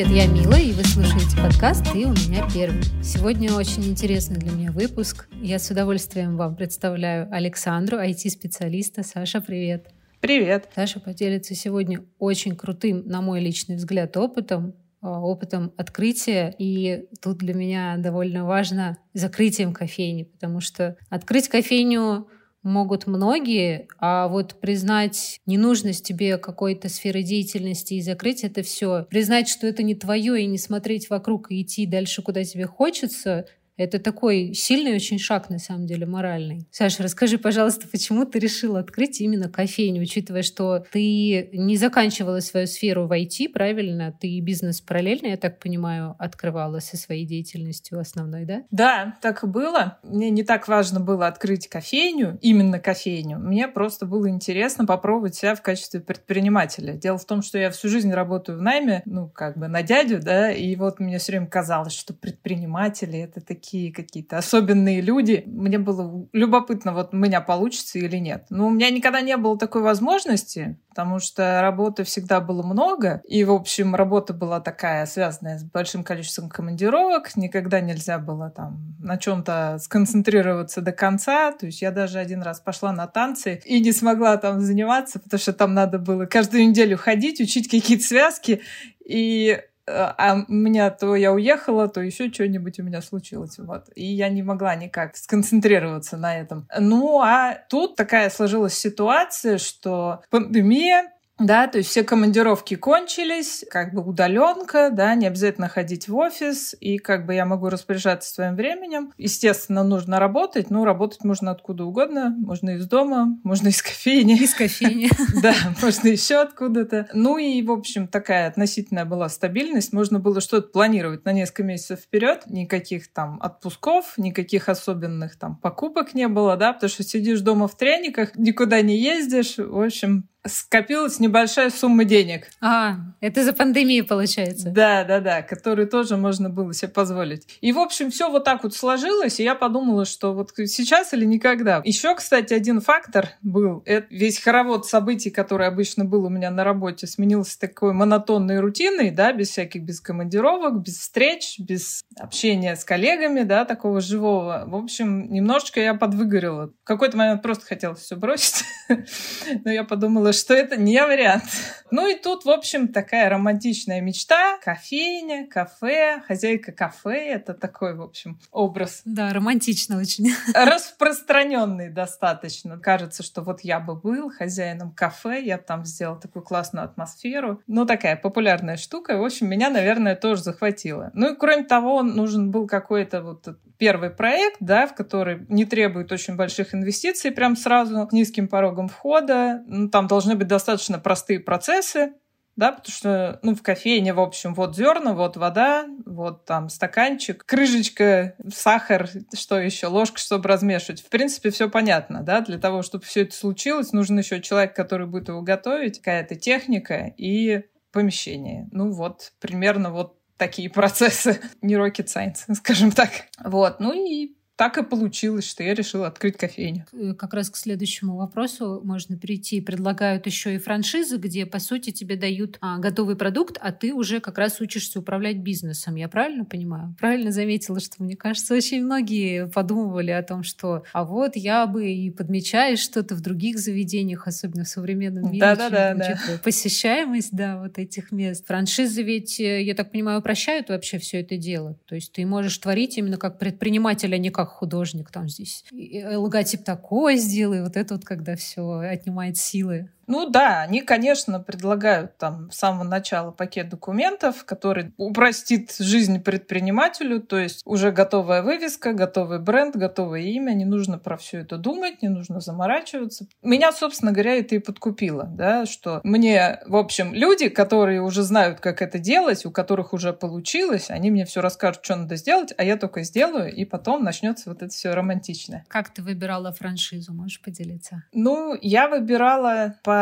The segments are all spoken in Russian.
Привет, я Мила, и вы слушаете подкаст «Ты у меня первый». Сегодня очень интересный для меня выпуск. Я с удовольствием вам представляю Александру, IT-специалиста. Саша, привет. Привет. Саша поделится сегодня очень крутым, на мой личный взгляд, опытом, а, опытом открытия. И тут для меня довольно важно закрытием кофейни, потому что открыть кофейню могут многие, а вот признать ненужность тебе какой-то сферы деятельности и закрыть это все, признать, что это не твое и не смотреть вокруг и идти дальше, куда тебе хочется, это такой сильный очень шаг, на самом деле, моральный. Саша, расскажи, пожалуйста, почему ты решила открыть именно кофейню, учитывая, что ты не заканчивала свою сферу в IT, правильно? Ты бизнес параллельно, я так понимаю, открывала со своей деятельностью основной, да? Да, так и было. Мне не так важно было открыть кофейню, именно кофейню. Мне просто было интересно попробовать себя в качестве предпринимателя. Дело в том, что я всю жизнь работаю в найме, ну, как бы на дядю, да, и вот мне все время казалось, что предприниматели — это такие такие какие-то особенные люди. Мне было любопытно, вот у меня получится или нет. Но у меня никогда не было такой возможности, потому что работы всегда было много. И, в общем, работа была такая, связанная с большим количеством командировок. Никогда нельзя было там на чем-то сконцентрироваться до конца. То есть я даже один раз пошла на танцы и не смогла там заниматься, потому что там надо было каждую неделю ходить, учить какие-то связки. И а у меня то я уехала, то еще что-нибудь у меня случилось. Вот. И я не могла никак сконцентрироваться на этом. Ну, а тут такая сложилась ситуация, что пандемия, да, то есть все командировки кончились, как бы удаленка, да, не обязательно ходить в офис, и как бы я могу распоряжаться своим временем. Естественно, нужно работать, но работать можно откуда угодно, можно из дома, можно из кофейни. Из кофейни. Да, можно еще откуда-то. Ну и, в общем, такая относительная была стабильность, можно было что-то планировать на несколько месяцев вперед, никаких там отпусков, никаких особенных там покупок не было, да, потому что сидишь дома в трениках, никуда не ездишь, в общем, скопилась небольшая сумма денег. А, это за пандемию получается. Да, да, да, которую тоже можно было себе позволить. И, в общем, все вот так вот сложилось, и я подумала, что вот сейчас или никогда. Еще, кстати, один фактор был. Это весь хоровод событий, который обычно был у меня на работе, сменился такой монотонной рутиной, да, без всяких, без командировок, без встреч, без общения с коллегами, да, такого живого. В общем, немножечко я подвыгорела. В какой-то момент просто хотела все бросить, но я подумала, подумала, что это не вариант. Ну и тут, в общем, такая романтичная мечта. Кофейня, кафе, хозяйка кафе. Это такой, в общем, образ. Да, романтично очень. Распространенный достаточно. Кажется, что вот я бы был хозяином кафе, я бы там сделал такую классную атмосферу. Ну, такая популярная штука. В общем, меня, наверное, тоже захватило. Ну и кроме того, нужен был какой-то вот первый проект, да, в который не требует очень больших инвестиций прям сразу, с низким порогом входа. Ну, там должны быть достаточно простые процессы, да, потому что, ну, в кофейне, в общем, вот зерна, вот вода, вот там стаканчик, крышечка, сахар, что еще, ложка, чтобы размешивать. В принципе, все понятно, да, для того, чтобы все это случилось, нужен еще человек, который будет его готовить, какая-то техника и помещение. Ну вот, примерно вот такие процессы. Не rocket science, скажем так. Вот, ну и так и получилось, что я решила открыть кофейню. Э, как раз к следующему вопросу можно перейти. Предлагают еще и франшизы, где, по сути, тебе дают а, готовый продукт, а ты уже как раз учишься управлять бизнесом. Я правильно понимаю? Правильно заметила, что, мне кажется, очень многие подумывали о том, что а вот я бы и подмечаешь что-то в других заведениях, особенно в современном мире. Да-да-да. да. Посещаемость, да, вот этих мест. Франшизы ведь, э, я так понимаю, упрощают вообще все это дело. То есть ты можешь творить именно как предприниматель, а не как художник там здесь. И логотип такой сделай, вот это вот когда все отнимает силы. Ну да, они, конечно, предлагают там с самого начала пакет документов, который упростит жизнь предпринимателю, то есть уже готовая вывеска, готовый бренд, готовое имя, не нужно про все это думать, не нужно заморачиваться. Меня, собственно говоря, это и подкупило, да, что мне, в общем, люди, которые уже знают, как это делать, у которых уже получилось, они мне все расскажут, что надо сделать, а я только сделаю, и потом начнется вот это все романтичное. Как ты выбирала франшизу, можешь поделиться? Ну, я выбирала по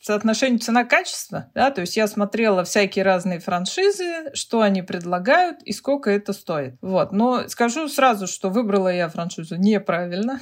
соотношению цена-качество, да, то есть я смотрела всякие разные франшизы, что они предлагают и сколько это стоит. Вот, но скажу сразу, что выбрала я франшизу неправильно.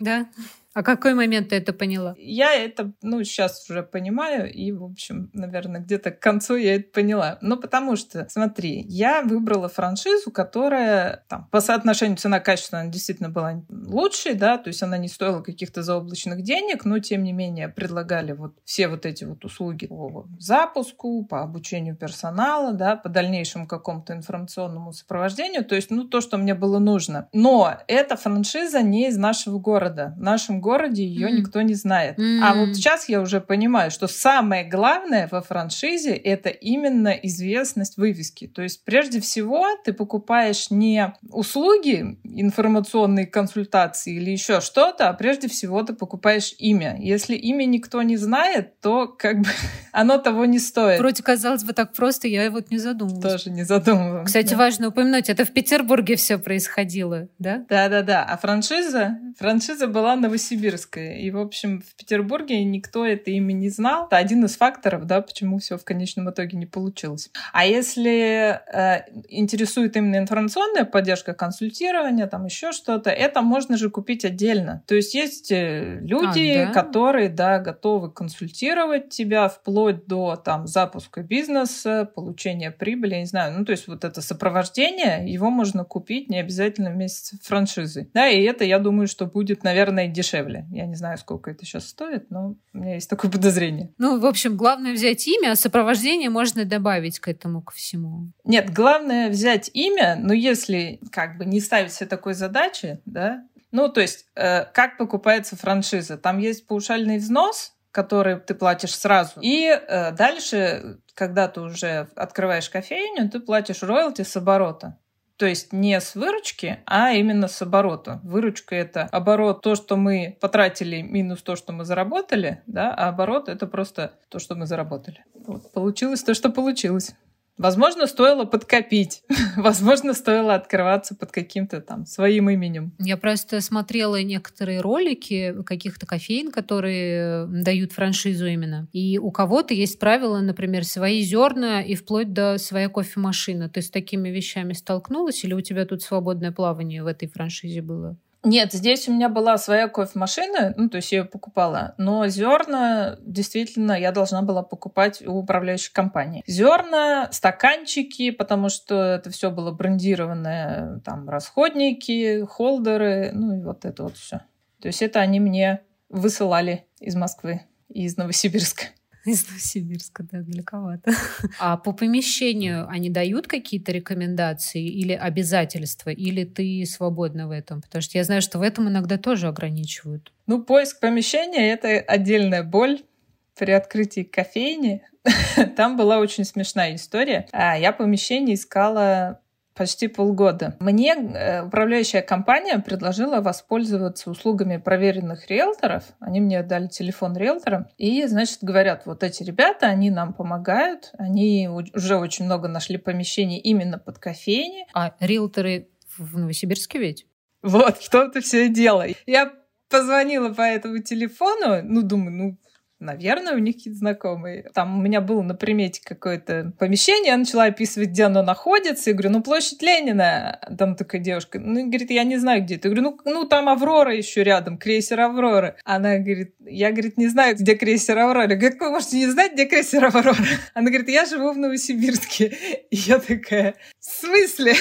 Да. А какой момент ты это поняла? Я это, ну, сейчас уже понимаю, и, в общем, наверное, где-то к концу я это поняла. Ну, потому что, смотри, я выбрала франшизу, которая там, по соотношению цена-качество, она действительно была лучшей, да, то есть она не стоила каких-то заоблачных денег, но, тем не менее, предлагали вот все вот эти вот услуги по запуску, по обучению персонала, да, по дальнейшему какому-то информационному сопровождению, то есть, ну, то, что мне было нужно. Но эта франшиза не из нашего города. В нашем городе ее mm. никто не знает. Mm. А вот сейчас я уже понимаю, что самое главное во франшизе это именно известность вывески. То есть прежде всего ты покупаешь не услуги, информационные консультации или еще что-то, а прежде всего ты покупаешь имя. Если имя никто не знает, то как бы оно того не стоит. Вроде казалось бы так просто, я вот не задумывалась. Тоже не задумывалась. Кстати, да. важно упомянуть, это в Петербурге все происходило, да? Да-да-да. А франшиза? Франшиза была новосибирская. И, в общем, в Петербурге никто это имя не знал. Это один из факторов, да, почему все в конечном итоге не получилось. А если э, интересует именно информационная поддержка, консультирование, там еще что-то, это можно же купить отдельно. То есть есть э, люди, а, да? которые, да, готовы консультировать тебя вплоть до там запуска бизнеса, получения прибыли, я не знаю, ну то есть вот это сопровождение, его можно купить не обязательно вместе с франшизой. Да, и это, я думаю, что будет, наверное, дешевле. Я не знаю, сколько это сейчас стоит, но у меня есть такое подозрение. Ну, в общем, главное взять имя, а сопровождение можно добавить к этому, ко всему. Нет, главное взять имя, но если как бы не ставить себе такой задачи, да, ну, то есть, э, как покупается франшиза? Там есть паушальный взнос, который ты платишь сразу. И э, дальше, когда ты уже открываешь кофейню, ты платишь роялти с оборота. То есть не с выручки, а именно с оборота. Выручка — это оборот, то, что мы потратили, минус то, что мы заработали, да, а оборот — это просто то, что мы заработали. Вот. Получилось то, что получилось. Возможно, стоило подкопить. Возможно, стоило открываться под каким-то там своим именем. Я просто смотрела некоторые ролики каких-то кофеин, которые дают франшизу именно. И у кого-то есть правила, например, свои зерна и вплоть до своей кофемашины. Ты с такими вещами столкнулась или у тебя тут свободное плавание в этой франшизе было? Нет, здесь у меня была своя кофемашина, ну, то есть я ее покупала, но зерна действительно я должна была покупать у управляющей компании. Зерна, стаканчики, потому что это все было брендированное, там, расходники, холдеры, ну, и вот это вот все. То есть это они мне высылали из Москвы и из Новосибирска. Из Новосибирска, да, далековато. А по помещению они дают какие-то рекомендации или обязательства, или ты свободна в этом? Потому что я знаю, что в этом иногда тоже ограничивают. Ну, поиск помещения — это отдельная боль при открытии кофейни. Там была очень смешная история. А, я помещение искала почти полгода. Мне э, управляющая компания предложила воспользоваться услугами проверенных риэлторов. Они мне дали телефон риэлтора. И, значит, говорят, вот эти ребята, они нам помогают. Они уже очень много нашли помещений именно под кофейни. А риэлторы в Новосибирске ведь? Вот, в том-то все и дело. Я позвонила по этому телефону, ну, думаю, ну, Наверное, у них какие-то знакомые. Там у меня было на примете какое-то помещение, я начала описывать, где оно находится. Я говорю, ну, площадь Ленина. Там такая девушка, ну, говорит, я не знаю, где это. Я говорю, ну, ну там Аврора еще рядом, крейсер Аврора. Она говорит, я, говорит, не знаю, где крейсер Аврора. Я говорю, как вы можете не знать, где крейсер Аврора? Она говорит, я живу в Новосибирске. И я такая, в смысле?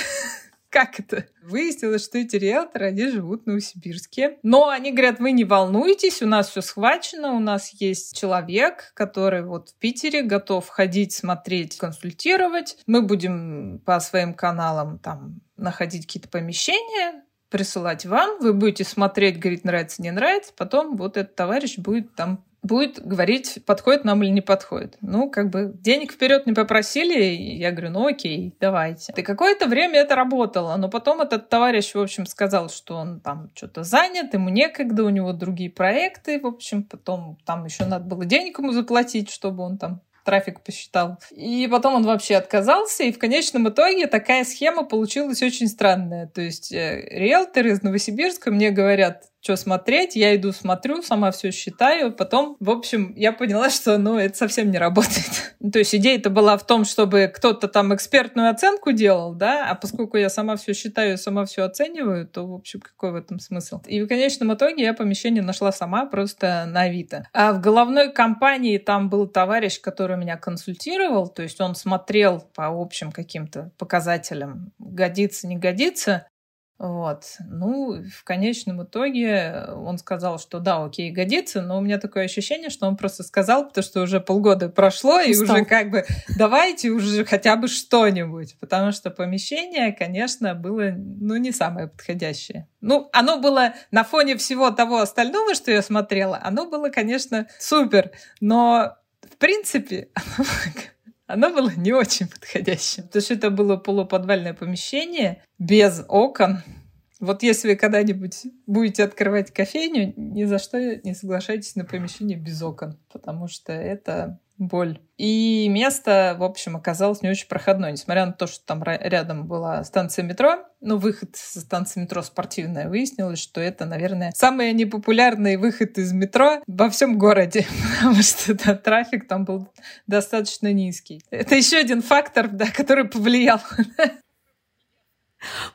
Как это? Выяснилось, что эти риэлторы, они живут в Новосибирске. Но они говорят, вы не волнуйтесь, у нас все схвачено, у нас есть человек, который вот в Питере готов ходить, смотреть, консультировать. Мы будем по своим каналам там находить какие-то помещения, присылать вам, вы будете смотреть, говорить, нравится, не нравится, потом вот этот товарищ будет там будет говорить, подходит нам или не подходит. Ну, как бы денег вперед не попросили, я говорю, ну окей, давайте. И какое-то время это работало, но потом этот товарищ, в общем, сказал, что он там что-то занят, ему некогда, у него другие проекты, в общем, потом там еще надо было денег ему заплатить, чтобы он там трафик посчитал. И потом он вообще отказался, и в конечном итоге такая схема получилась очень странная. То есть э, риэлторы из Новосибирска мне говорят, что смотреть, я иду смотрю, сама все считаю, потом, в общем, я поняла, что, ну, это совсем не работает. То есть идея-то была в том, чтобы кто-то там экспертную оценку делал, да, а поскольку я сама все считаю, сама все оцениваю, то, в общем, какой в этом смысл? И в конечном итоге я помещение нашла сама просто на Авито. А в головной компании там был товарищ, который меня консультировал, то есть он смотрел по общим каким-то показателям, годится, не годится, вот. Ну, в конечном итоге он сказал, что да, окей, годится, но у меня такое ощущение, что он просто сказал, потому что уже полгода прошло, и Устал. уже как бы давайте уже хотя бы что-нибудь, потому что помещение, конечно, было, ну, не самое подходящее. Ну, оно было на фоне всего того остального, что я смотрела, оно было, конечно, супер, но в принципе, оно было не очень подходящим. Потому что это было полуподвальное помещение без окон. Вот если вы когда-нибудь будете открывать кофейню, ни за что не соглашайтесь на помещение без окон, потому что это боль. И место, в общем, оказалось не очень проходное, несмотря на то, что там рядом была станция метро. Ну, выход со станции метро спортивная. Выяснилось, что это, наверное, самый непопулярный выход из метро во всем городе, потому что да, трафик там был достаточно низкий. Это еще один фактор, да, который повлиял.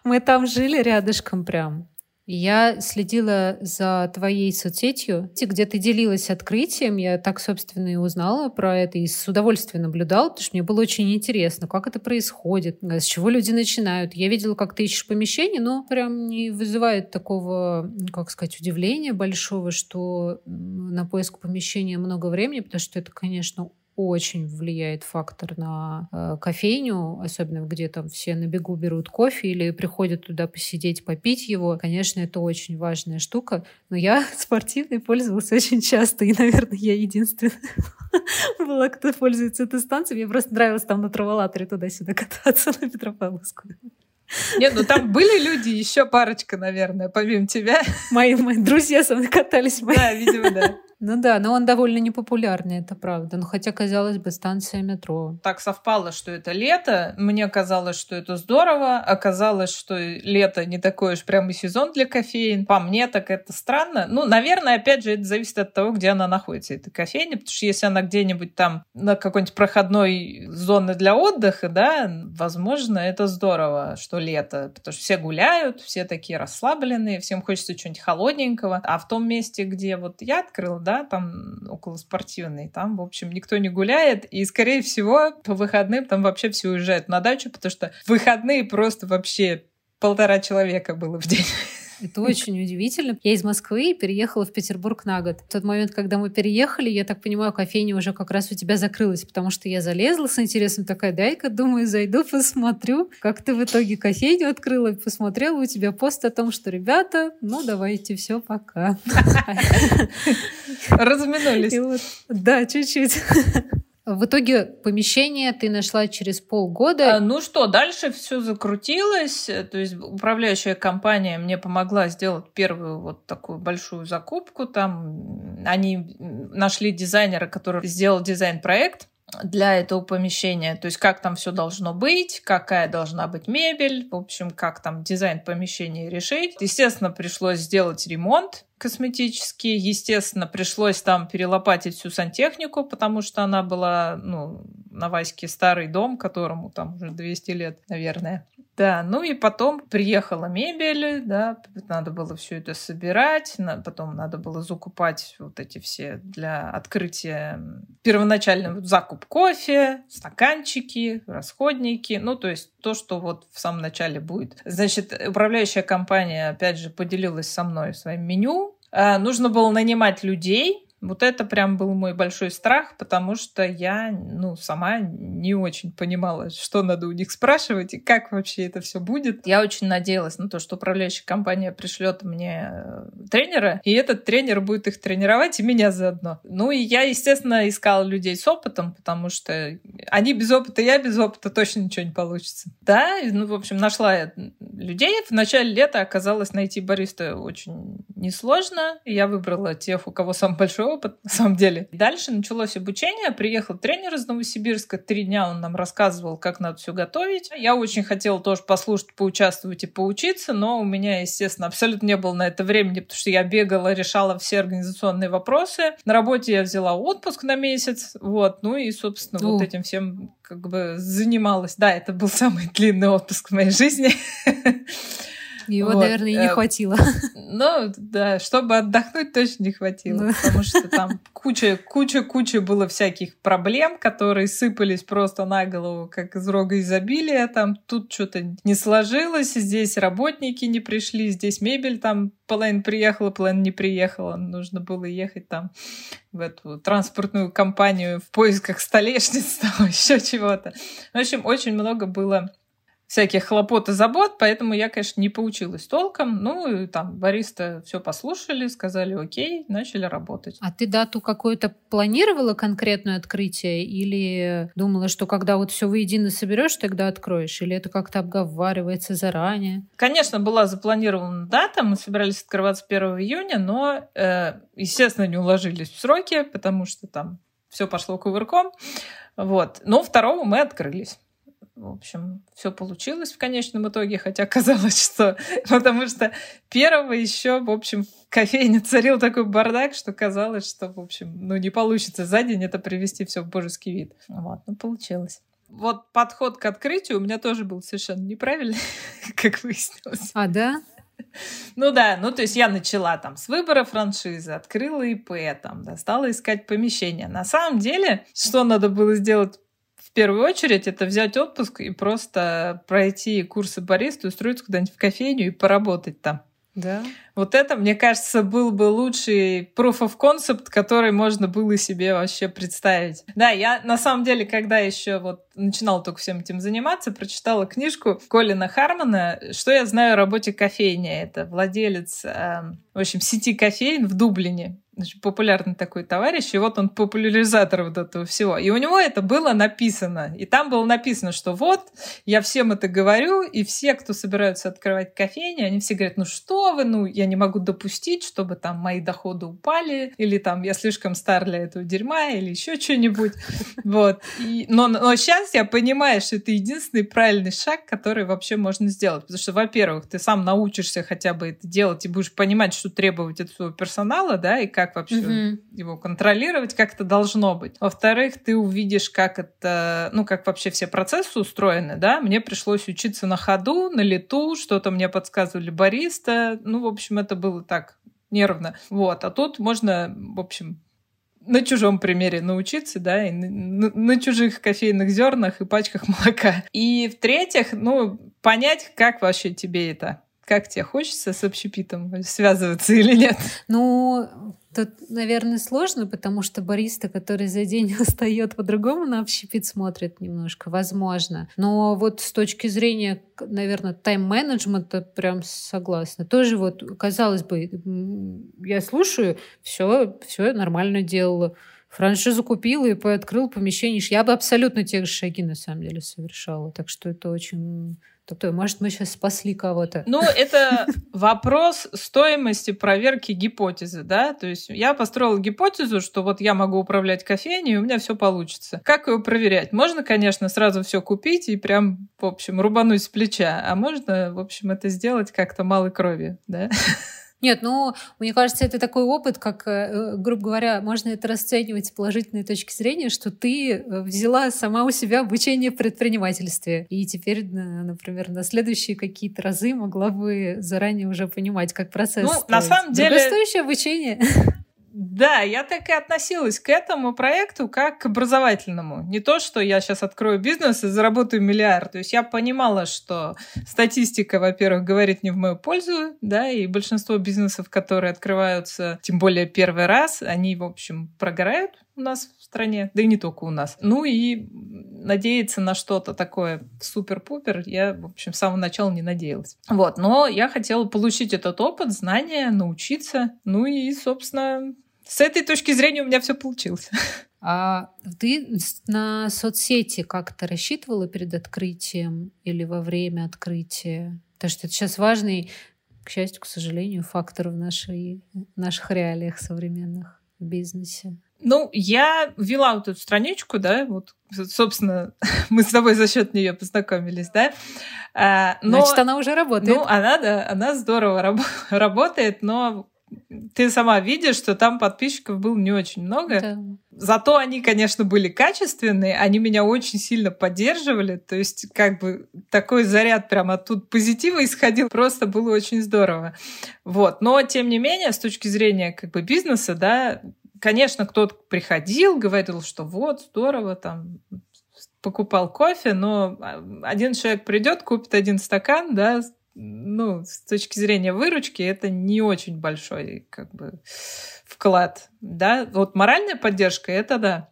Мы там жили рядышком прям. Я следила за твоей соцсетью, где ты делилась открытием. Я так, собственно, и узнала про это и с удовольствием наблюдала, потому что мне было очень интересно, как это происходит, с чего люди начинают. Я видела, как ты ищешь помещение, но прям не вызывает такого, как сказать, удивления большого, что на поиск помещения много времени, потому что это, конечно, очень влияет фактор на э, кофейню, особенно где там все на бегу берут кофе или приходят туда посидеть, попить его. Конечно, это очень важная штука, но я спортивной пользовалась очень часто, и, наверное, я единственная была, кто пользуется этой станцией. Мне просто нравилось там на траволаторе туда-сюда кататься на Петропавловскую. Нет, ну там были люди, еще парочка, наверное, помимо тебя. Мои, мои друзья со мной катались. Мои. Да, видимо, да. Ну да, но он довольно непопулярный, это правда. Ну хотя, казалось бы, станция метро. Так совпало, что это лето. Мне казалось, что это здорово. Оказалось, что лето не такой уж прям и сезон для кофеин. По мне так это странно. Ну, наверное, опять же, это зависит от того, где она находится, эта кофейня. Потому что если она где-нибудь там на какой-нибудь проходной зоне для отдыха, да, возможно, это здорово, что лето. Потому что все гуляют, все такие расслабленные, всем хочется чего-нибудь холодненького. А в том месте, где вот я открыла, да, там около спортивной, там, в общем, никто не гуляет, и, скорее всего, по выходным там вообще все уезжают на дачу, потому что выходные просто вообще полтора человека было в день. Это очень удивительно. Я из Москвы переехала в Петербург на год. В тот момент, когда мы переехали, я так понимаю, кофейня уже как раз у тебя закрылась, потому что я залезла с интересом, такая, дай-ка, думаю, зайду, посмотрю, как ты в итоге кофейню открыла, посмотрела у тебя пост о том, что, ребята, ну, давайте, все, пока. Разминулись. Да, чуть-чуть. В итоге помещение ты нашла через полгода. А, ну что, дальше все закрутилось. То есть управляющая компания мне помогла сделать первую вот такую большую закупку. Там они нашли дизайнера, который сделал дизайн-проект для этого помещения. То есть как там все должно быть, какая должна быть мебель, в общем, как там дизайн помещения решить. Естественно, пришлось сделать ремонт косметический. Естественно, пришлось там перелопатить всю сантехнику, потому что она была, ну, на Ваське старый дом, которому там уже 200 лет, наверное. Да, ну и потом приехала мебель, да, надо было все это собирать, потом надо было закупать вот эти все для открытия первоначальный закуп кофе, стаканчики, расходники, ну то есть то, что вот в самом начале будет. Значит, управляющая компания, опять же, поделилась со мной своим меню. А, нужно было нанимать людей, вот это прям был мой большой страх, потому что я, ну, сама не очень понимала, что надо у них спрашивать и как вообще это все будет. Я очень надеялась на то, что управляющая компания пришлет мне э, тренера, и этот тренер будет их тренировать, и меня заодно. Ну, и я, естественно, искала людей с опытом, потому что они без опыта, я без опыта, точно ничего не получится. Да, ну, в общем, нашла я людей. В начале лета оказалось найти бариста очень несложно. Я выбрала тех, у кого самый большой опыт, на самом деле. Дальше началось обучение. Приехал тренер из Новосибирска. Три дня он нам рассказывал, как надо все готовить. Я очень хотела тоже послушать, поучаствовать и поучиться, но у меня, естественно, абсолютно не было на это времени, потому что я бегала, решала все организационные вопросы. На работе я взяла отпуск на месяц. Вот. Ну и, собственно, вот этим всем как бы занималась. Да, это был самый длинный отпуск в моей жизни. Его, вот. наверное, и не э, хватило. Ну, да, чтобы отдохнуть точно не хватило, потому что там куча, куча, куча было всяких проблем, которые сыпались просто на голову, как из рога изобилия. Там тут что-то не сложилось, здесь работники не пришли, здесь мебель там половина приехала, половина не приехала. Нужно было ехать там в эту транспортную компанию в поисках столешниц, там еще чего-то. В общем, очень много было всяких хлопот и забот, поэтому я, конечно, не поучилась толком. Ну, и там бариста все послушали, сказали окей, начали работать. А ты дату какую-то планировала конкретное открытие или думала, что когда вот все воедино соберешь, тогда откроешь? Или это как-то обговаривается заранее? Конечно, была запланирована дата, мы собирались открываться 1 июня, но, э, естественно, не уложились в сроки, потому что там все пошло кувырком. Вот. Но второго мы открылись. В общем, все получилось в конечном итоге, хотя казалось, что... Потому что первого еще, в общем, в кофейне царил такой бардак, что казалось, что, в общем, ну, не получится за день это привести все в божеский вид. Вот, ну, получилось. Вот подход к открытию у меня тоже был совершенно неправильный, как выяснилось. А, да? Ну да, ну то есть я начала там с выбора франшизы, открыла ИП, там, да, стала искать помещение. На самом деле, что надо было сделать первую очередь это взять отпуск и просто пройти курсы бариста, устроиться куда-нибудь в кофейню и поработать там. Да. Вот это, мне кажется, был бы лучший proof of concept, который можно было себе вообще представить. Да, я на самом деле, когда еще вот начинала только всем этим заниматься, прочитала книжку Колина Хармона «Что я знаю о работе кофейни». Это владелец, э, в общем, сети кофеин в Дублине очень популярный такой товарищ, и вот он популяризатор вот этого всего. И у него это было написано. И там было написано, что вот, я всем это говорю, и все, кто собираются открывать кофейни, они все говорят, ну что вы, ну я не могу допустить, чтобы там мои доходы упали, или там я слишком стар для этого дерьма, или еще что-нибудь. Вот. И, но, но сейчас я понимаю, что это единственный правильный шаг, который вообще можно сделать. Потому что, во-первых, ты сам научишься хотя бы это делать и будешь понимать, что требовать от своего персонала, да, и как вообще mm-hmm. Его контролировать, как это должно быть. Во-вторых, ты увидишь, как это, ну, как вообще все процессы устроены, да. Мне пришлось учиться на ходу, на лету, что-то мне подсказывали бариста. Ну, в общем, это было так нервно. Вот. А тут можно, в общем, на чужом примере научиться, да, и на, на чужих кофейных зернах и пачках молока. И в-третьих, ну, понять, как вообще тебе это как тебе хочется с общепитом связываться или нет? Ну, Тут, наверное, сложно, потому что бариста, который за день устает по-другому на общепит смотрит немножко, возможно. Но вот с точки зрения, наверное, тайм-менеджмента прям согласна. Тоже вот, казалось бы, я слушаю, все, все нормально делала франшизу купила и открыл помещение. Я бы абсолютно те же шаги на самом деле совершала. Так что это очень Тобто, может, мы сейчас спасли кого-то. Ну, это вопрос стоимости проверки гипотезы, да? То есть я построила гипотезу, что вот я могу управлять кофейней, и у меня все получится. Как ее проверять? Можно, конечно, сразу все купить и прям, в общем, рубануть с плеча, а можно, в общем, это сделать как-то малой крови, да? Нет, ну, мне кажется, это такой опыт, как, э, грубо говоря, можно это расценивать с положительной точки зрения, что ты э, взяла сама у себя обучение в предпринимательстве. И теперь, например, на следующие какие-то разы могла бы заранее уже понимать, как процесс Ну, строить. на самом деле... Дорогостоящее обучение. Да, я так и относилась к этому проекту как к образовательному. Не то, что я сейчас открою бизнес и заработаю миллиард. То есть я понимала, что статистика, во-первых, говорит не в мою пользу, да, и большинство бизнесов, которые открываются, тем более первый раз, они, в общем, прогорают у нас в стране, да и не только у нас. Ну и надеяться на что-то такое супер-пупер я, в общем, с самого начала не надеялась. Вот, но я хотела получить этот опыт, знания, научиться. Ну и, собственно, с этой точки зрения у меня все получилось. А ты на соцсети как-то рассчитывала перед открытием или во время открытия? Потому что это сейчас важный к счастью, к сожалению, фактор в нашей, наших реалиях современных в бизнесе. Ну, я вела вот эту страничку, да, вот, собственно, мы с тобой за счет нее познакомились, да. А, но, Значит, она уже работает. Ну, она, да, она здорово раб- работает, но ты сама видишь, что там подписчиков было не очень много. Да. Зато они, конечно, были качественные, они меня очень сильно поддерживали. То есть, как бы такой заряд прямо тут позитива исходил, просто было очень здорово. Вот. Но, тем не менее, с точки зрения как бы бизнеса, да, конечно, кто-то приходил, говорил, что вот, здорово, там, покупал кофе, но один человек придет, купит один стакан, да, ну, с точки зрения выручки, это не очень большой, как бы, вклад, да. Вот моральная поддержка, это да.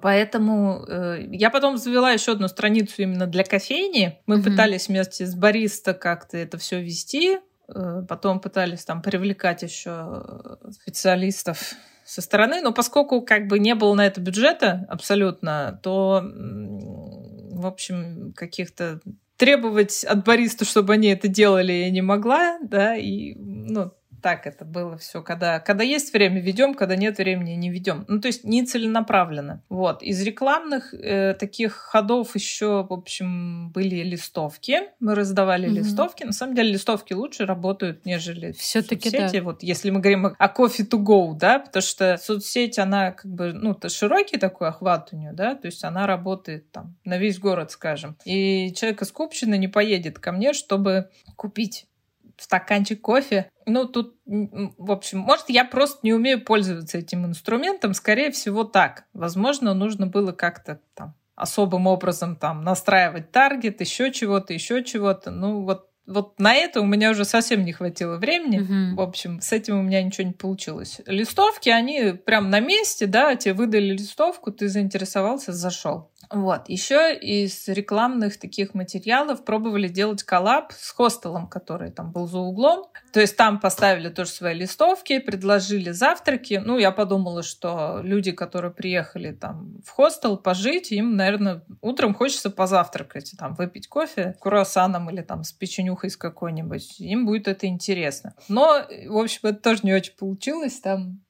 Поэтому э, я потом завела еще одну страницу именно для кофейни. Мы mm-hmm. пытались вместе с бариста как-то это все вести. Э, потом пытались там привлекать еще специалистов со стороны, но поскольку как бы не было на это бюджета абсолютно, то, в общем, каких-то требовать от бариста, чтобы они это делали, я не могла, да, и, ну, так это было все. Когда, когда есть время, ведем, когда нет времени, не ведем. Ну, то есть не целенаправленно. Вот. Из рекламных э, таких ходов еще, в общем, были листовки. Мы раздавали mm-hmm. листовки. На самом деле листовки лучше работают, нежели Все-таки соцсети. Да. Вот если мы говорим о coffee to go, да, потому что соцсеть, она как бы, ну, то широкий такой охват у нее, да, то есть она работает там на весь город, скажем. И человек из Купчины не поедет ко мне, чтобы купить стаканчик кофе. Ну, тут, в общем, может, я просто не умею пользоваться этим инструментом. Скорее всего, так. Возможно, нужно было как-то там особым образом там настраивать таргет, еще чего-то, еще чего-то. Ну, вот вот на это у меня уже совсем не хватило времени. Угу. В общем, с этим у меня ничего не получилось. Листовки, они прям на месте, да, тебе выдали листовку, ты заинтересовался, зашел. Вот. Еще из рекламных таких материалов пробовали делать коллаб с хостелом, который там был за углом. То есть там поставили тоже свои листовки, предложили завтраки. Ну, я подумала, что люди, которые приехали там в хостел пожить, им, наверное, утром хочется позавтракать, там, выпить кофе круассаном или там с печенюхой с какой-нибудь. Им будет это интересно. Но, в общем, это тоже не очень получилось. Там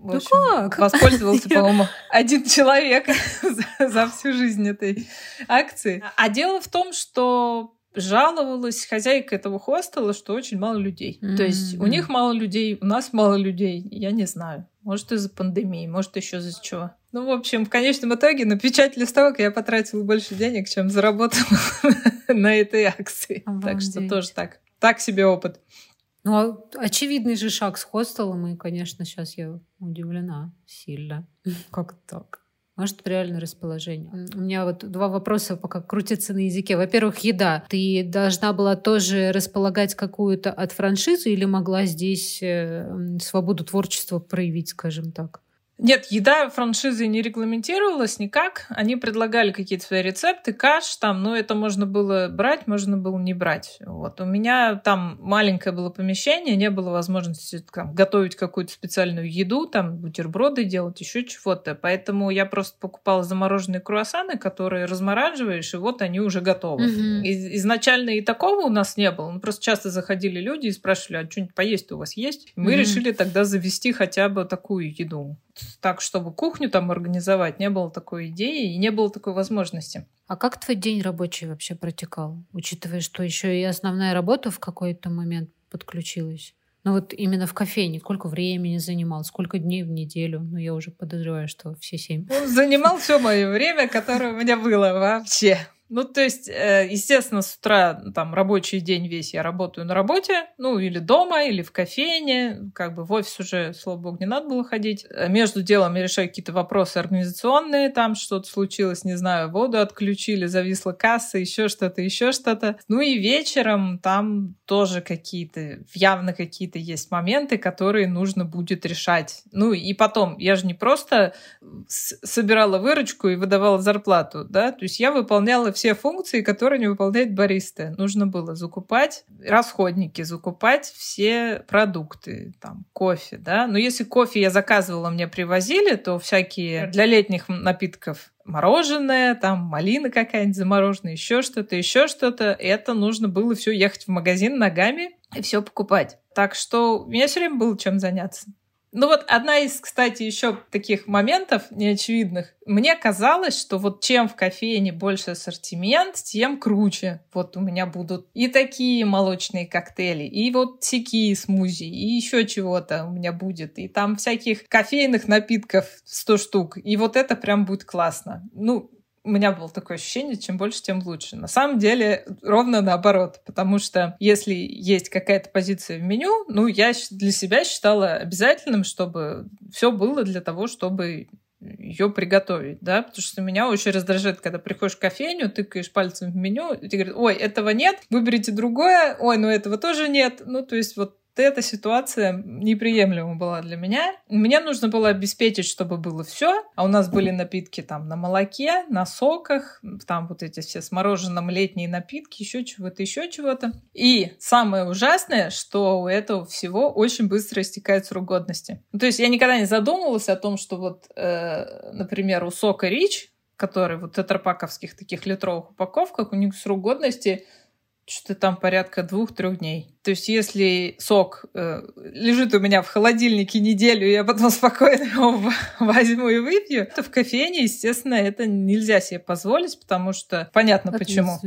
в общем, ну как? воспользовался, по-моему, один человек за, за всю жизнь этой акции. А дело в том, что жаловалась хозяйка этого хостела, что очень мало людей. Mm-hmm. То есть у них мало людей, у нас мало людей. Я не знаю. Может, из-за пандемии, может, еще из-за чего. Ну, в общем, в конечном итоге на печать листовок я потратила больше денег, чем заработала на этой акции. Так что тоже так. Так себе опыт. Ну, а очевидный же шаг с хостелом, и, конечно, сейчас я удивлена сильно. Как так? Может, реально расположение. У меня вот два вопроса пока крутятся на языке. Во-первых, еда. Ты должна была тоже располагать какую-то от франшизы или могла здесь э, свободу творчества проявить, скажем так? Нет, еда франшизы не регламентировалась никак. Они предлагали какие-то свои рецепты, каш там, но это можно было брать, можно было не брать. Вот. У меня там маленькое было помещение, не было возможности там, готовить какую-то специальную еду, там бутерброды делать, еще чего-то. Поэтому я просто покупала замороженные круассаны, которые размораживаешь, и вот они уже готовы. Угу. И, изначально и такого у нас не было. Ну, просто часто заходили люди и спрашивали, а что-нибудь поесть у вас есть? И мы угу. решили тогда завести хотя бы такую еду так, чтобы кухню там организовать, не было такой идеи и не было такой возможности. А как твой день рабочий вообще протекал, учитывая, что еще и основная работа в какой-то момент подключилась? Ну вот именно в кофейне сколько времени занимал, сколько дней в неделю? Ну я уже подозреваю, что все семь. Он занимал все мое время, которое у меня было вообще. Ну, то есть, э, естественно, с утра там рабочий день весь я работаю на работе, ну, или дома, или в кофейне, как бы в офис уже, слава богу, не надо было ходить. Э, между делом я решаю какие-то вопросы организационные, там что-то случилось, не знаю, воду отключили, зависла касса, еще что-то, еще что-то. Ну и вечером там тоже какие-то, явно какие-то есть моменты, которые нужно будет решать. Ну и потом, я же не просто собирала выручку и выдавала зарплату, да, то есть я выполняла все функции, которые не выполняет бариста. Нужно было закупать расходники, закупать все продукты, там, кофе, да. Но если кофе я заказывала, мне привозили, то всякие для летних напитков мороженое, там малина какая-нибудь замороженная, еще что-то, еще что-то. Это нужно было все ехать в магазин ногами и все покупать. Так что у меня все время было чем заняться. Ну вот одна из, кстати, еще таких моментов неочевидных. Мне казалось, что вот чем в кофейне больше ассортимент, тем круче. Вот у меня будут и такие молочные коктейли, и вот такие смузи, и еще чего-то у меня будет. И там всяких кофейных напитков 100 штук. И вот это прям будет классно. Ну, у меня было такое ощущение, чем больше, тем лучше. На самом деле ровно наоборот, потому что если есть какая-то позиция в меню, ну, я для себя считала обязательным, чтобы все было для того, чтобы ее приготовить, да, потому что меня очень раздражает, когда приходишь в кофейню, тыкаешь пальцем в меню, и тебе говорят, ой, этого нет, выберите другое, ой, ну этого тоже нет, ну, то есть вот эта ситуация неприемлема была для меня. Мне нужно было обеспечить, чтобы было все, а у нас были напитки там на молоке, на соках, там вот эти все с мороженым летние напитки, еще чего-то, еще чего-то. И самое ужасное, что у этого всего очень быстро истекает срок годности. Ну, то есть я никогда не задумывалась о том, что вот, э, например, у сока Рич, который вот в тетрапаковских таких литровых упаковках, у них срок годности что-то там порядка двух-трех дней. То есть если сок э, лежит у меня в холодильнике неделю, я потом спокойно его возьму и выпью, то в кофейне, естественно, это нельзя себе позволить, потому что понятно почему.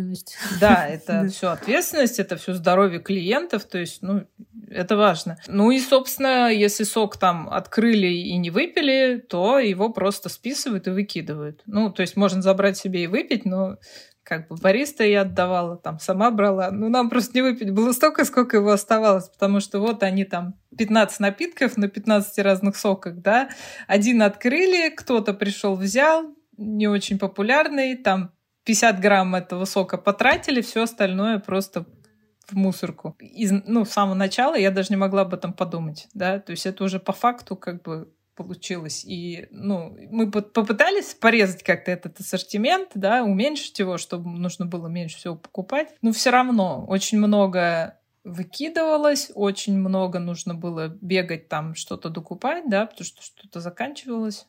Да, это все ответственность, это все здоровье клиентов, то есть, ну, это важно. Ну и, собственно, если сок там открыли и не выпили, то его просто списывают и выкидывают. Ну, то есть можно забрать себе и выпить, но как бы бариста я отдавала, там сама брала. Ну, нам просто не выпить было столько, сколько его оставалось, потому что вот они там 15 напитков на 15 разных соках, да. Один открыли, кто-то пришел, взял, не очень популярный, там 50 грамм этого сока потратили, все остальное просто в мусорку. Из, ну, с самого начала я даже не могла об этом подумать, да, то есть это уже по факту как бы получилось. И, ну, мы попытались порезать как-то этот ассортимент, да, уменьшить его, чтобы нужно было меньше всего покупать. Но все равно очень много выкидывалось, очень много нужно было бегать там что-то докупать, да, потому что что-то заканчивалось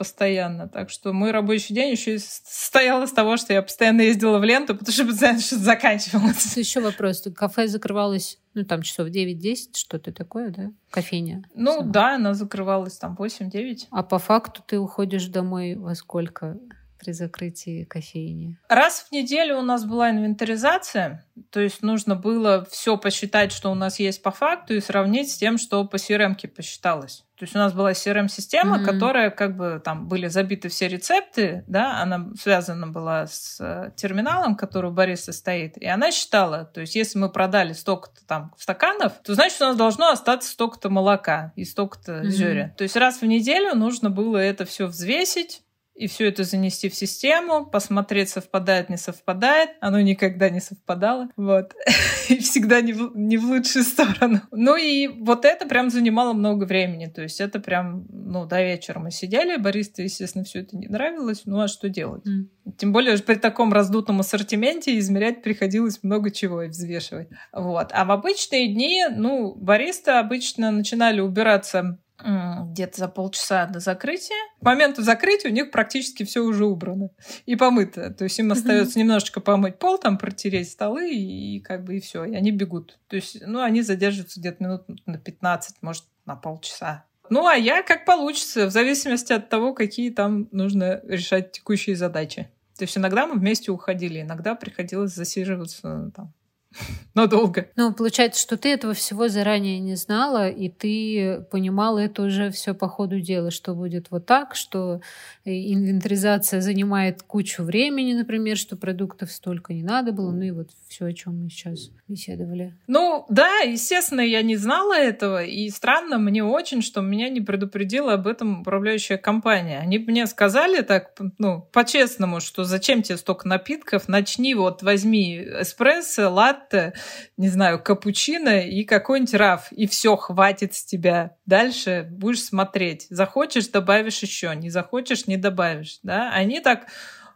постоянно. Так что мой рабочий день еще состоял из того, что я постоянно ездила в ленту, потому что постоянно что-то заканчивалось. Еще вопрос. Кафе закрывалось, ну, там часов 9-10, что-то такое, да? Кофейня. Ну, сама. да, она закрывалась там 8-9. А по факту ты уходишь домой во сколько? при закрытии кофейни? Раз в неделю у нас была инвентаризация, то есть нужно было все посчитать, что у нас есть по факту, и сравнить с тем, что по crm посчиталось. То есть у нас была CRM-система, mm-hmm. которая как бы там были забиты все рецепты, да, она связана была с э, терминалом, который у Бориса стоит, и она считала, то есть если мы продали столько-то там стаканов, то значит у нас должно остаться столько-то молока и столько-то mm-hmm. зеря. То есть раз в неделю нужно было это все взвесить, и все это занести в систему, посмотреть, совпадает, не совпадает. Оно никогда не совпадало. Вот. И всегда не в, не в лучшую сторону. Ну и вот это прям занимало много времени. То есть это прям, ну, до вечера мы сидели. Бористу, естественно, все это не нравилось. Ну а что делать? Mm. Тем более при таком раздутом ассортименте измерять приходилось много чего и взвешивать. Вот. А в обычные дни, ну, баристы обычно начинали убираться где-то за полчаса до закрытия. К моменту закрытия у них практически все уже убрано и помыто. То есть им остается немножечко помыть пол, там протереть столы и как бы и все, и они бегут. То есть, ну, они задерживаются где-то минут на 15, может, на полчаса. Ну, а я как получится, в зависимости от того, какие там нужно решать текущие задачи. То есть иногда мы вместе уходили, иногда приходилось засиживаться там надолго. Ну, получается, что ты этого всего заранее не знала, и ты понимала это уже все по ходу дела, что будет вот так, что инвентаризация занимает кучу времени, например, что продуктов столько не надо было, ну и вот все, о чем мы сейчас беседовали. Ну, да, естественно, я не знала этого, и странно мне очень, что меня не предупредила об этом управляющая компания. Они мне сказали так, ну, по-честному, что зачем тебе столько напитков, начни вот, возьми эспрессо, лат латте, не знаю, капучино и какой-нибудь раф, и все, хватит с тебя. Дальше будешь смотреть. Захочешь, добавишь еще, не захочешь, не добавишь. Да? Они так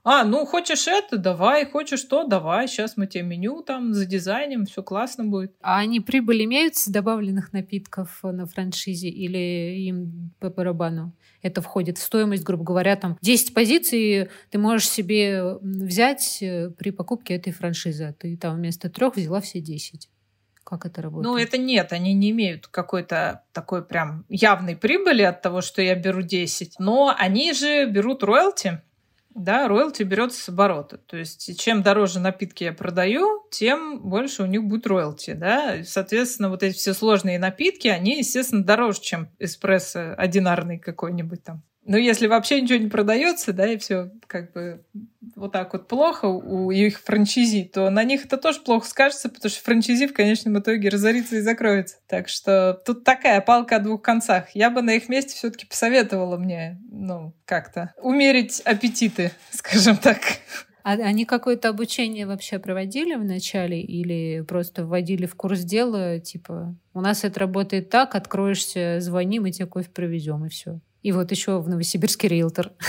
А, ну хочешь это, давай, хочешь то, давай, сейчас мы тебе меню там задизайним, все классно будет. А они прибыль имеют с добавленных напитков на франшизе или им по барабану? Это входит в стоимость, грубо говоря, там 10 позиций ты можешь себе взять э, при покупке этой франшизы. А ты там вместо трех взяла все 10. Как это работает? Ну, это нет, они не имеют какой-то такой прям явной прибыли от того, что я беру 10, но они же берут роялти, да, роялти берется с оборота. То есть, чем дороже напитки я продаю, тем больше у них будет роялти, да. Соответственно, вот эти все сложные напитки, они, естественно, дороже, чем эспрессо одинарный какой-нибудь там. Ну, если вообще ничего не продается, да, и все как бы вот так вот плохо у их франчизи, то на них это тоже плохо скажется, потому что франчизи в конечном итоге разорится и закроется. Так что тут такая палка о двух концах. Я бы на их месте все-таки посоветовала мне, ну, как-то умерить аппетиты, скажем так. А они какое-то обучение вообще проводили в начале или просто вводили в курс дела, типа, у нас это работает так, откроешься, звони, мы тебе кофе привезем, и все. И вот еще в Новосибирске риэлтор.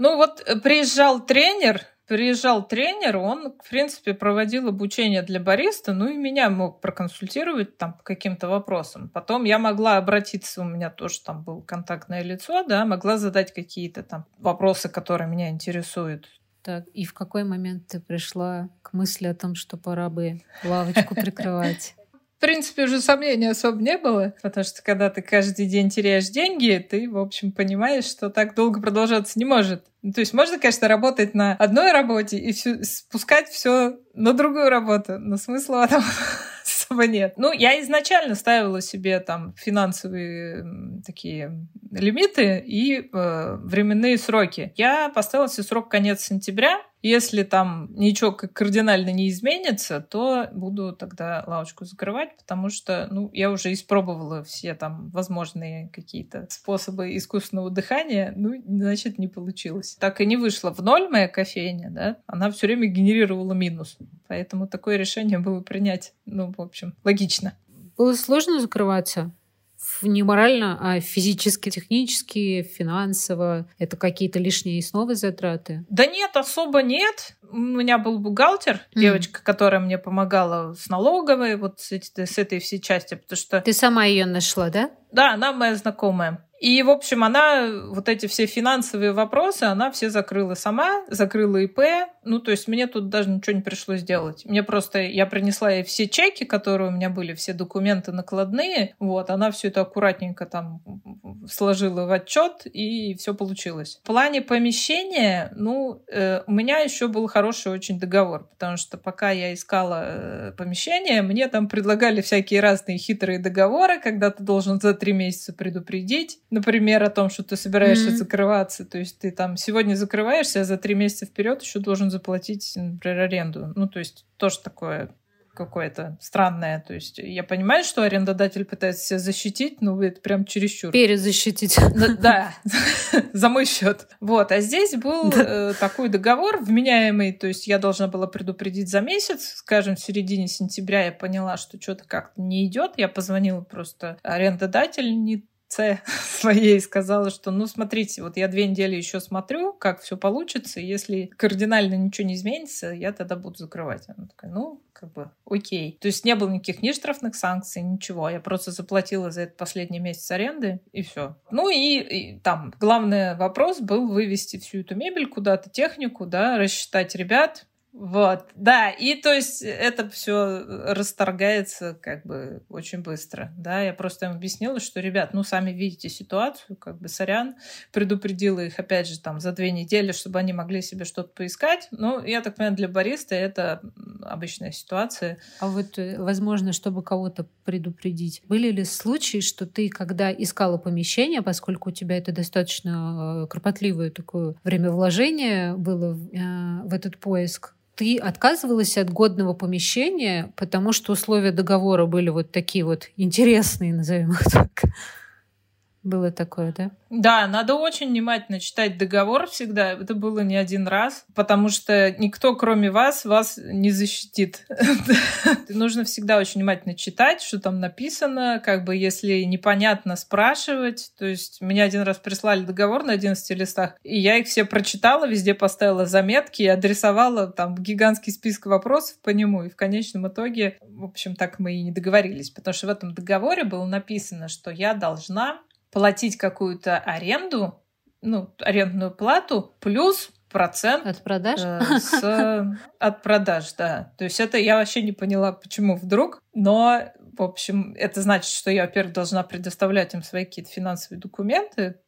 Ну вот э, приезжал тренер, приезжал тренер, он, в принципе, проводил обучение для бариста, ну и меня мог проконсультировать там по каким-то вопросам. Потом я могла обратиться, у меня тоже там было контактное лицо, да, могла задать какие-то там вопросы, которые меня интересуют. Так, и в какой момент ты пришла к мысли о том, что пора бы лавочку прикрывать? В принципе, уже сомнений особо не было, потому что когда ты каждый день теряешь деньги, ты, в общем, понимаешь, что так долго продолжаться не может. Ну, то есть можно, конечно, работать на одной работе и всю, спускать все на другую работу, но смысла в этом особо нет. Ну, я изначально ставила себе там финансовые такие лимиты и э, временные сроки. Я поставила себе срок конец сентября, если там ничего кардинально не изменится, то буду тогда лавочку закрывать, потому что, ну, я уже испробовала все там возможные какие-то способы искусственного дыхания, ну, значит, не получилось. Так и не вышла в ноль моя кофейня, да, она все время генерировала минус. Поэтому такое решение было принять, ну, в общем, логично. Было сложно закрываться? Не морально, а физически, технически, финансово? Это какие-то лишние снова затраты? Да нет, особо нет. У меня был бухгалтер, mm. девочка, которая мне помогала с налоговой, вот с, с этой всей части, потому что... Ты сама ее нашла, да? Да, она моя знакомая. И, в общем, она вот эти все финансовые вопросы, она все закрыла сама, закрыла ИП. Ну, то есть мне тут даже ничего не пришлось делать. Мне просто, я принесла ей все чеки, которые у меня были, все документы накладные. Вот, она все это аккуратненько там сложила в отчет, и все получилось. В плане помещения, ну, э, у меня еще был хороший очень договор, потому что пока я искала э, помещение, мне там предлагали всякие разные хитрые договоры, когда ты должен за три месяца предупредить например, о том, что ты собираешься mm-hmm. закрываться. То есть ты там сегодня закрываешься, а за три месяца вперед еще должен заплатить, например, аренду. Ну, то есть тоже такое какое-то странное. То есть я понимаю, что арендодатель пытается себя защитить, но это прям чересчур. Перезащитить. Да, за мой счет. Вот, а здесь был э, такой договор вменяемый, то есть я должна была предупредить за месяц, скажем, в середине сентября я поняла, что что-то как-то не идет, я позвонила просто арендодатель, не С своей сказала, что ну смотрите, вот я две недели еще смотрю, как все получится, если кардинально ничего не изменится, я тогда буду закрывать. Она такая, ну, как бы, окей. То есть не было никаких ни штрафных санкций, ничего. Я просто заплатила за этот последний месяц аренды, и все. Ну и, и там главный вопрос был вывести всю эту мебель куда-то, технику, да, рассчитать ребят, вот, да, и то есть это все расторгается как бы очень быстро, да, я просто им объяснила, что, ребят, ну, сами видите ситуацию, как бы, сорян, предупредила их, опять же, там, за две недели, чтобы они могли себе что-то поискать, ну, я так понимаю, для бариста это обычная ситуация. А вот, э, возможно, чтобы кого-то предупредить, были ли случаи, что ты, когда искала помещение, поскольку у тебя это достаточно э, кропотливое такое время вложения было э, в этот поиск, ты отказывалась от годного помещения, потому что условия договора были вот такие вот интересные, назовем их так. Было такое, да? Да, надо очень внимательно читать договор всегда. Это было не один раз, потому что никто, кроме вас, вас не защитит. Нужно всегда очень внимательно читать, что там написано, как бы если непонятно спрашивать. То есть мне один раз прислали договор на 11 листах, и я их все прочитала, везде поставила заметки и адресовала там гигантский список вопросов по нему. И в конечном итоге, в общем, так мы и не договорились, потому что в этом договоре было написано, что я должна платить какую-то аренду, ну, арендную плату, плюс процент от продаж? Э, с, от продаж, да. То есть это я вообще не поняла, почему вдруг, но, в общем, это значит, что я, во-первых, должна предоставлять им свои какие-то финансовые документы,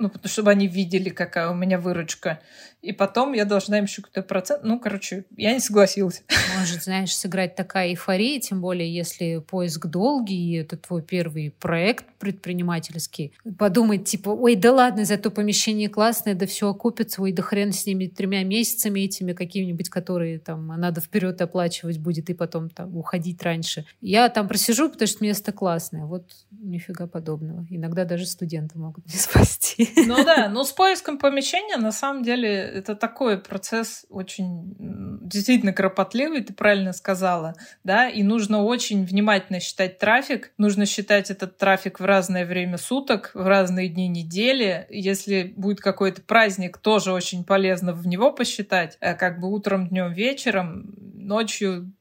ну, чтобы они видели, какая у меня выручка. И потом я должна им еще какой-то процент. Ну, короче, я не согласилась. Может, знаешь, сыграть такая эйфория, тем более, если поиск долгий, и это твой первый проект предпринимательский. Подумать, типа, ой, да ладно, зато помещение классное, да все окупится, ой, да хрен с ними тремя месяцами этими какими-нибудь, которые там надо вперед оплачивать будет и потом там уходить раньше. Я там просижу, потому что место классное. Вот нифига подобного. Иногда даже студенты могут не спасти. Ну да, но с поиском помещения на самом деле это такой процесс очень действительно кропотливый, ты правильно сказала, да, и нужно очень внимательно считать трафик, нужно считать этот трафик в разное время суток, в разные дни недели. Если будет какой-то праздник, тоже очень полезно в него посчитать, э, как бы утром, днем, вечером, ночью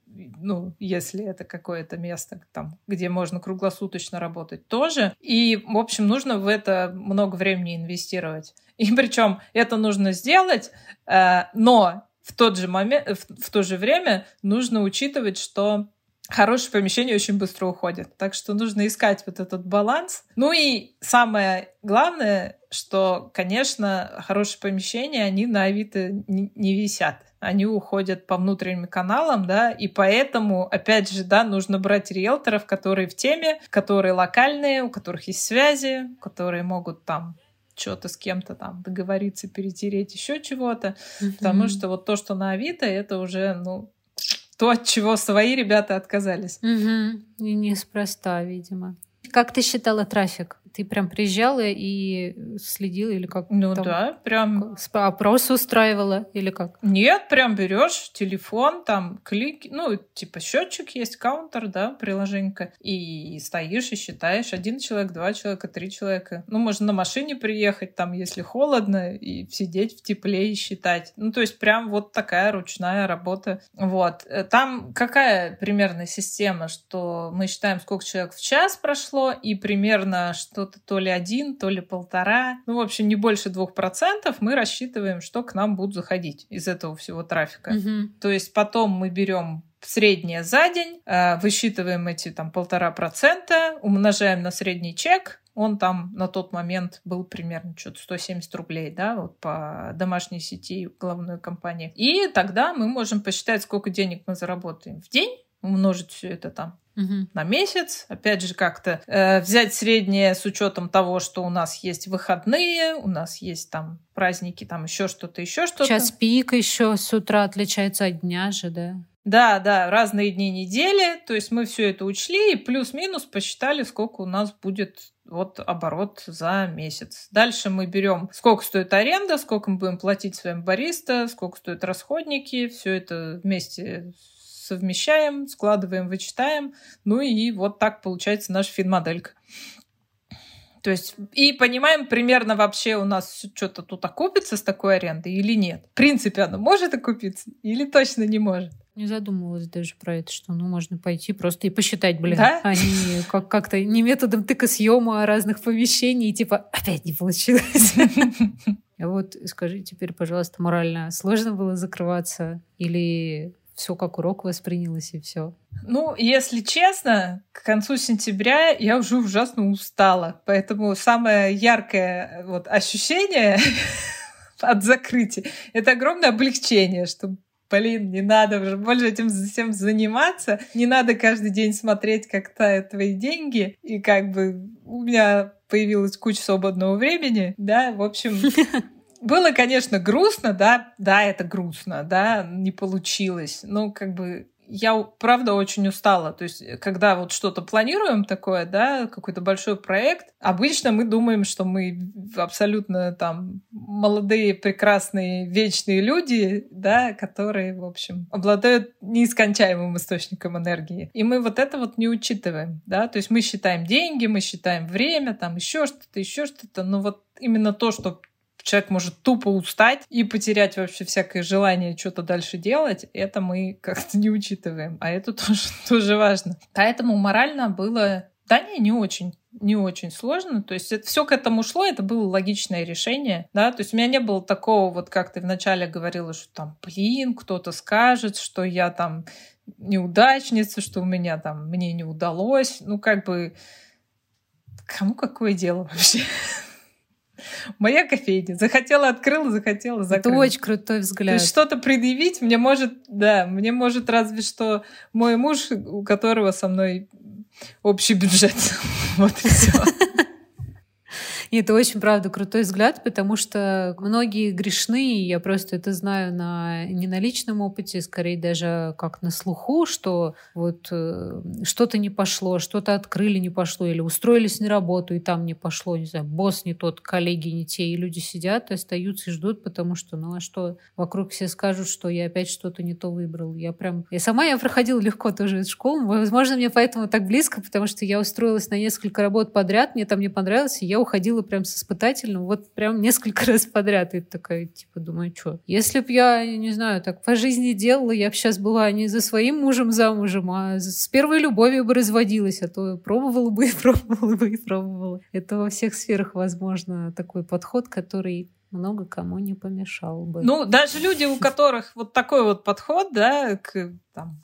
ну, если это какое-то место, там, где можно круглосуточно работать, тоже. И, в общем, нужно в это много времени инвестировать. И причем это нужно сделать, э, но в тот же момент, в, в то же время нужно учитывать, что хорошее помещение очень быстро уходит. Так что нужно искать вот этот баланс. Ну и самое главное, что, конечно, хорошие помещения, они на Авито не, не висят они уходят по внутренним каналам, да, и поэтому, опять же, да, нужно брать риэлторов, которые в теме, которые локальные, у которых есть связи, которые могут там что-то с кем-то там договориться, перетереть еще чего-то, mm-hmm. потому что вот то, что на Авито, это уже, ну, то, от чего свои ребята отказались. Угу. И неспроста, видимо. Как ты считала трафик? Ты прям приезжала и следила или как? Ну там, да, прям. Опрос устраивала или как? Нет, прям берешь телефон, там клик, ну типа счетчик есть, каунтер, да, приложенька, и стоишь и считаешь один человек, два человека, три человека. Ну можно на машине приехать, там если холодно, и сидеть в тепле и считать. Ну то есть прям вот такая ручная работа. Вот. Э, там какая примерная система, что мы считаем, сколько человек в час прошло, и примерно что что-то то ли один, то ли полтора, ну, в общем, не больше двух процентов мы рассчитываем, что к нам будут заходить из этого всего трафика. Угу. То есть потом мы берем среднее за день, э, высчитываем эти там полтора процента, умножаем на средний чек, он там на тот момент был примерно что-то 170 рублей, да, вот по домашней сети головной компании. И тогда мы можем посчитать, сколько денег мы заработаем в день, умножить все это там угу. на месяц. Опять же, как-то э, взять среднее с учетом того, что у нас есть выходные, у нас есть там праздники, там еще что-то, еще что-то. Час пик еще с утра отличается от дня же, да? Да, да, разные дни недели. То есть мы все это учли и плюс-минус посчитали, сколько у нас будет вот оборот за месяц. Дальше мы берем, сколько стоит аренда, сколько мы будем платить своим бариста, сколько стоят расходники, все это вместе совмещаем, складываем, вычитаем. Ну и вот так получается наша финмоделька. То есть и понимаем примерно вообще у нас что-то тут окупится с такой арендой или нет. В принципе, оно может окупиться или точно не может. Не задумывалась даже про это, что ну можно пойти просто и посчитать, блин, да? а не как- как-то не методом тыка съема разных помещений, типа опять не получилось. А вот скажи теперь, пожалуйста, морально сложно было закрываться или все как урок воспринялось и все. Ну, если честно, к концу сентября я уже ужасно устала. Поэтому самое яркое вот, ощущение от закрытия — это огромное облегчение, что блин, не надо уже больше этим всем заниматься, не надо каждый день смотреть, как тают твои деньги, и как бы у меня появилась куча свободного времени, да, в общем, было, конечно, грустно, да, да, это грустно, да, не получилось. Ну, как бы я, правда, очень устала. То есть, когда вот что-то планируем такое, да, какой-то большой проект, обычно мы думаем, что мы абсолютно там молодые, прекрасные, вечные люди, да, которые, в общем, обладают неискончаемым источником энергии. И мы вот это вот не учитываем, да, то есть мы считаем деньги, мы считаем время, там еще что-то, еще что-то, но вот именно то, что человек может тупо устать и потерять вообще всякое желание что-то дальше делать, это мы как-то не учитываем. А это тоже, тоже важно. Поэтому морально было, да не, не очень не очень сложно. То есть это все к этому шло, это было логичное решение. Да? То есть у меня не было такого, вот как ты вначале говорила, что там, блин, кто-то скажет, что я там неудачница, что у меня там, мне не удалось. Ну, как бы, кому какое дело вообще? Моя кофейня. Захотела, открыла, захотела, закрыла. Это очень крутой взгляд. То есть что-то предъявить мне может, да, мне может разве что мой муж, у которого со мной общий бюджет. Вот и все. И это очень, правда, крутой взгляд, потому что многие грешны, я просто это знаю на, не на личном опыте, скорее даже как на слуху, что вот э, что-то не пошло, что-то открыли, не пошло, или устроились на работу, и там не пошло, не знаю, босс не тот, коллеги не те, и люди сидят, остаются и ждут, потому что, ну а что, вокруг все скажут, что я опять что-то не то выбрал. Я прям... Я сама я проходила легко тоже эту школу, возможно, мне поэтому так близко, потому что я устроилась на несколько работ подряд, мне там не понравилось, и я уходила ходила прям с испытательным, вот прям несколько раз подряд. И такая, типа, думаю, что? Если б я, не знаю, так по жизни делала, я бы сейчас была не за своим мужем замужем, а с первой любовью бы разводилась, а то пробовала бы и пробовала бы и пробовала. Это во всех сферах, возможно, такой подход, который много кому не помешал бы. Ну, даже люди, у которых вот такой вот подход, да, к, там,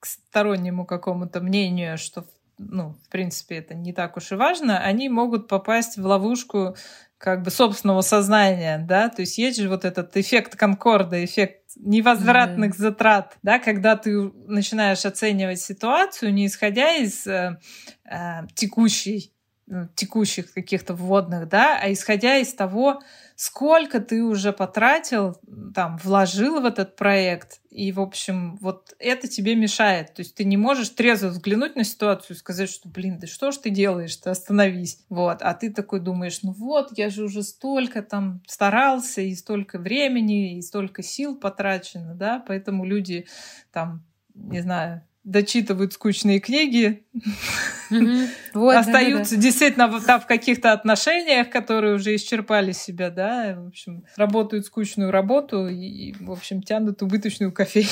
к стороннему какому-то мнению, что ну, в принципе, это не так уж и важно, они могут попасть в ловушку как бы собственного сознания, да, то есть есть же вот этот эффект конкорда, эффект невозвратных mm-hmm. затрат, да, когда ты начинаешь оценивать ситуацию, не исходя из э, э, текущей, текущих каких-то вводных, да, а исходя из того, сколько ты уже потратил, там, вложил в этот проект, и, в общем, вот это тебе мешает. То есть ты не можешь трезво взглянуть на ситуацию и сказать, что, блин, да что ж ты делаешь, ты остановись. Вот. А ты такой думаешь, ну вот, я же уже столько там старался, и столько времени, и столько сил потрачено, да, поэтому люди там, не знаю, дочитывают скучные книги, вот, остаются да, да. действительно в, в каких-то отношениях, которые уже исчерпали себя, да, в общем, работают скучную работу и, в общем, тянут убыточную кофейню.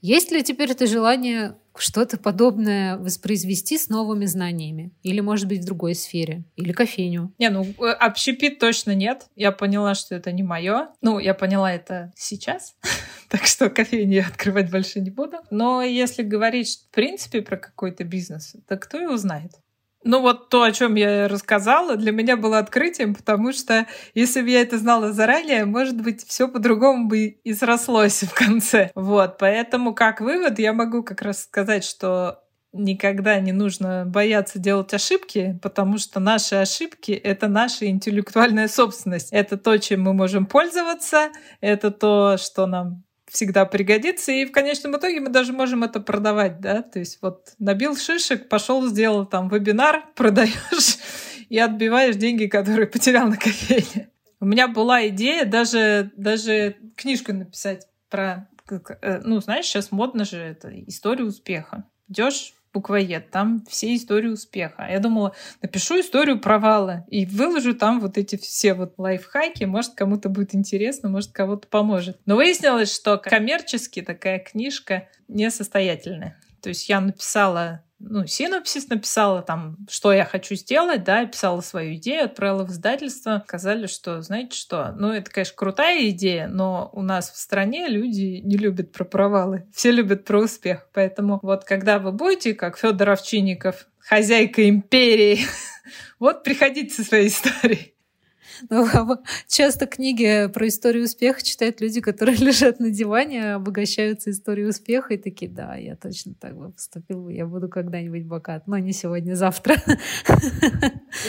Есть ли теперь это желание что-то подобное воспроизвести с новыми знаниями? Или, может быть, в другой сфере? Или кофейню? Не, ну, э, общепит точно нет. Я поняла, что это не мое. Ну, я поняла это сейчас. так что кофейню я открывать больше не буду. Но если говорить, в принципе, про какой-то бизнес, то кто его знает? Ну вот то, о чем я рассказала, для меня было открытием, потому что если бы я это знала заранее, может быть, все по-другому бы и срослось в конце. Вот, поэтому как вывод я могу как раз сказать, что никогда не нужно бояться делать ошибки, потому что наши ошибки — это наша интеллектуальная собственность. Это то, чем мы можем пользоваться, это то, что нам всегда пригодится, и в конечном итоге мы даже можем это продавать, да, то есть вот набил шишек, пошел, сделал там вебинар, продаешь и отбиваешь деньги, которые потерял на кофейне. У меня была идея даже, даже книжку написать про, э, ну, знаешь, сейчас модно же это история успеха. Идешь буквоед, там все истории успеха. Я думала, напишу историю провала и выложу там вот эти все вот лайфхаки, может, кому-то будет интересно, может, кого-то поможет. Но выяснилось, что коммерчески такая книжка несостоятельная. То есть я написала ну, синопсис написала там, что я хочу сделать, да, писала свою идею, отправила в издательство, сказали, что, знаете что, ну, это, конечно, крутая идея, но у нас в стране люди не любят про провалы, все любят про успех, поэтому вот когда вы будете, как Федор Овчинников, хозяйка империи, вот приходите со своей историей. Ну, часто книги про историю успеха читают люди, которые лежат на диване, обогащаются историей успеха и такие, да, я точно так бы поступил, я буду когда-нибудь богат, но не сегодня, завтра.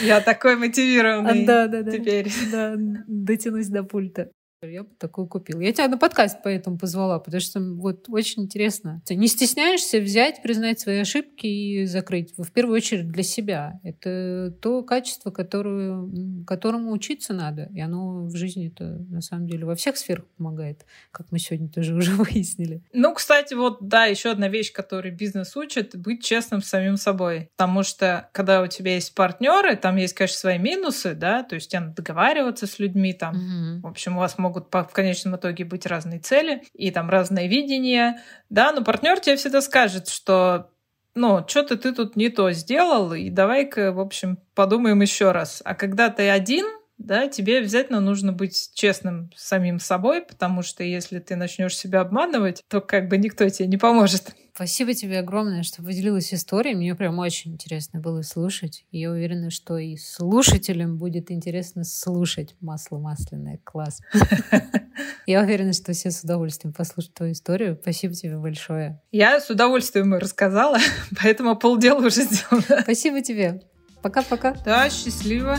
Я такой мотивированный да, да, да. теперь. Да, дотянусь до пульта. Я бы такую купил. Я тебя на подкаст поэтому позвала, потому что вот очень интересно. Ты не стесняешься взять, признать свои ошибки и закрыть. В первую очередь для себя. Это то качество, которое, которому учиться надо. И оно в жизни это на самом деле во всех сферах помогает, как мы сегодня тоже уже выяснили. Ну, кстати, вот да, еще одна вещь, которую бизнес учит, быть честным с самим собой. Потому что когда у тебя есть партнеры, там есть, конечно, свои минусы, да, то есть тебе надо договариваться с людьми, там, угу. в общем, у вас могут могут в конечном итоге быть разные цели и там разное видение, да, но партнер тебе всегда скажет, что ну, что-то ты тут не то сделал, и давай-ка, в общем, подумаем еще раз. А когда ты один, да, тебе обязательно нужно быть честным с самим собой, потому что если ты начнешь себя обманывать, то как бы никто тебе не поможет. Спасибо тебе огромное, что поделилась историей. Мне прям очень интересно было слушать. И я уверена, что и слушателям будет интересно слушать масло масляное. Класс. Я уверена, что все с удовольствием послушают твою историю. Спасибо тебе большое. Я с удовольствием рассказала, поэтому полдела уже сделала. Спасибо тебе. Пока-пока. Да, счастливо.